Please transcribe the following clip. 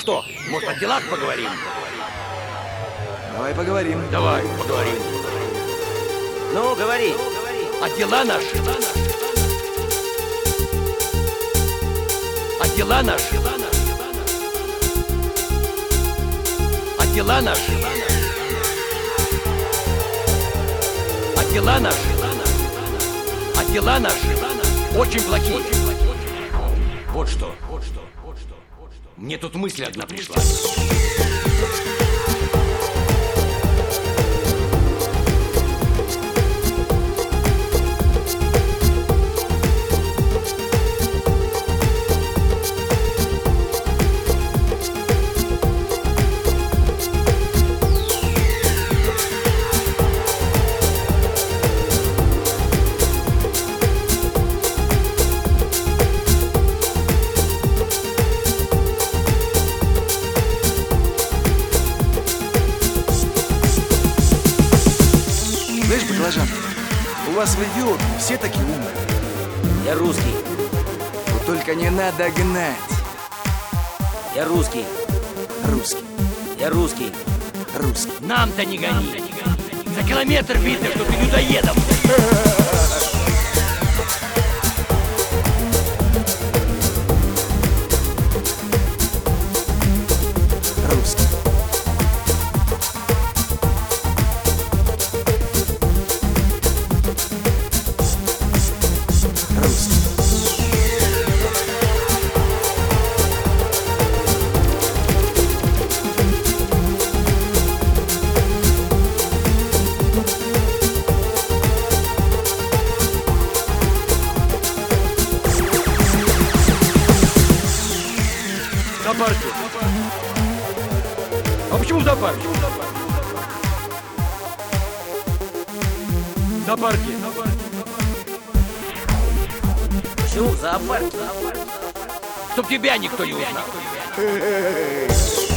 что, может, о делах поговорим? Давай поговорим. Давай, поговорим. Ну, говори. А дела наши? А дела наши? А дела наши? А дела наши? А дела наши? Очень плохие. Вот что. Мне тут мысль одна пришла. Баклажан, у вас в Эфиопии все такие умные. Я русский. Вот только не надо гнать. Я русский. Русский, Я русский. русский. Нам-то не гони. За километр видно, что ты людоедом. Зоопарке. А почему в зоопарке? В зоопарке. Почему в зоопарке? Чтоб тебя никто не узнал.